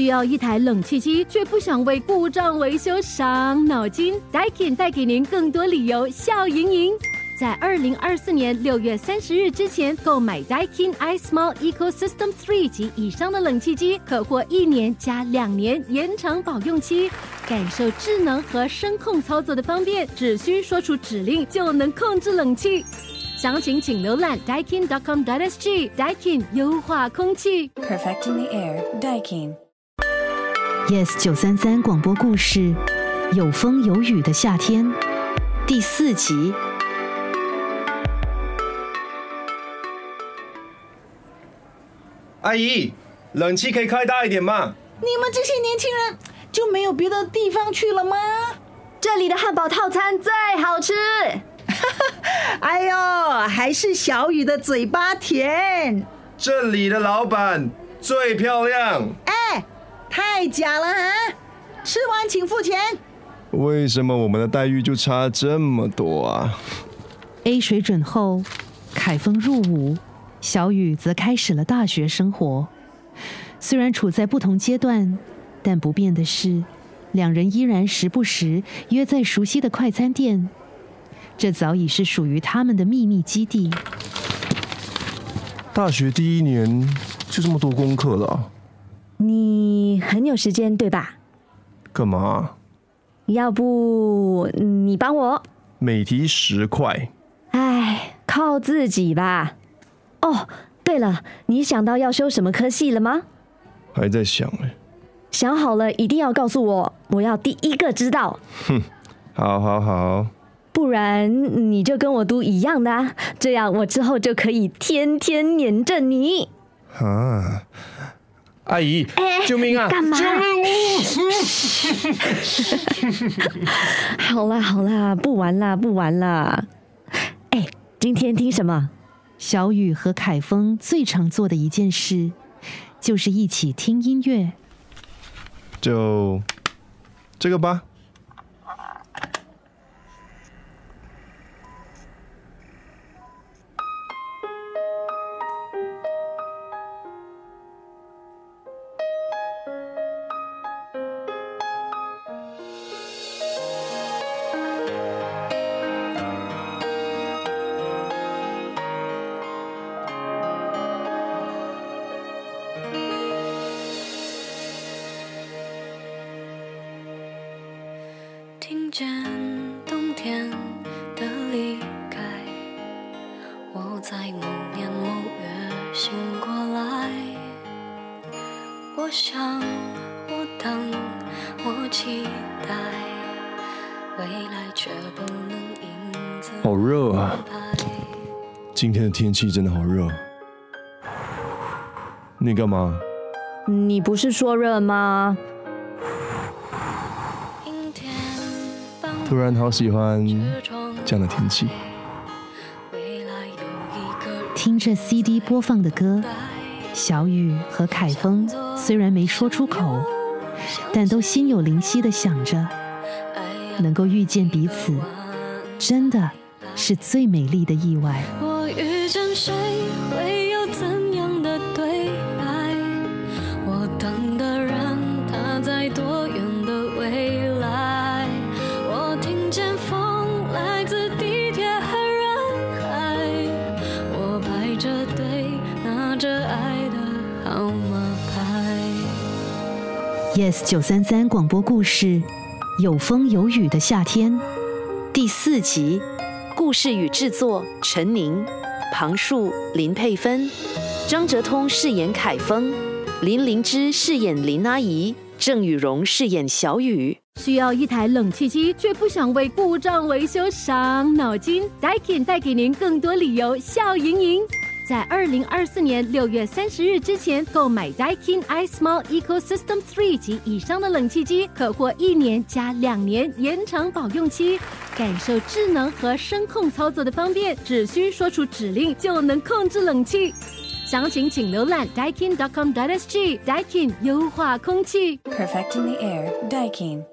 需要一台冷气机，却不想为故障维修伤脑筋？Daikin 带给您更多理由笑盈盈。在二零二四年六月三十日之前购买 Daikin iSmall Ecosystem Three 及以上的冷气机，可获一年加两年延长保用期，感受智能和声控操作的方便，只需说出指令就能控制冷气。详情请浏览 Daikin.com.sg。Daikin 优化空气。Perfecting the air, Daikin. Yes 九三三广播故事，有风有雨的夏天，第四集。阿姨，冷气可以开大一点吗？你们这些年轻人就没有别的地方去了吗？这里的汉堡套餐最好吃。哎呦，还是小雨的嘴巴甜。这里的老板最漂亮。哎，太假了啊！吃完请付钱。为什么我们的待遇就差这么多啊？A 水准后，凯峰入伍，小雨则开始了大学生活。虽然处在不同阶段，但不变的是，两人依然时不时约在熟悉的快餐店。这早已是属于他们的秘密基地。大学第一年就这么多功课了啊，你很有时间对吧？干嘛？要不你帮我？每题十块。哎，靠自己吧。哦，对了，你想到要修什么科系了吗？还在想哎。想好了，一定要告诉我，我要第一个知道。哼好好好，不然你就跟我读一样的啊，这样我之后就可以天天黏着你。啊！阿姨，救命啊！干嘛？好啦好啦，不玩啦不玩啦。哎，今天听什么？小雨和凯峰最常做的一件事，就是一起听音乐。就这个吧。听见冬天的离开，我在某年某月醒过来。我想，我等，我期待，未来却不能因此好热啊安排今天的天气真的好热。你干嘛？你不是说热吗？突然好喜欢这样的天气。听着 CD 播放的歌，小雨和凯峰虽然没说出口，但都心有灵犀的想着，能够遇见彼此，真的是最美丽的意外。我遇见谁会 Yes 九三三广播故事，有风有雨的夏天，第四集。故事与制作：陈宁、庞树、林佩芬，张哲通饰演凯峰，林灵芝饰演林阿姨，郑雨荣饰演小雨。需要一台冷气机，却不想为故障维修伤脑筋？Daikin 带给您更多理由笑盈盈。在二零二四年六月三十日之前购买 Daikin iSmall Ecosystem Three 及以上的冷气机，可获一年加两年延长保用期，感受智能和声控操作的方便，只需说出指令就能控制冷气。详情请浏览 Daikin.com.sg。Daikin 优化空气。Perfecting the air, Daikin.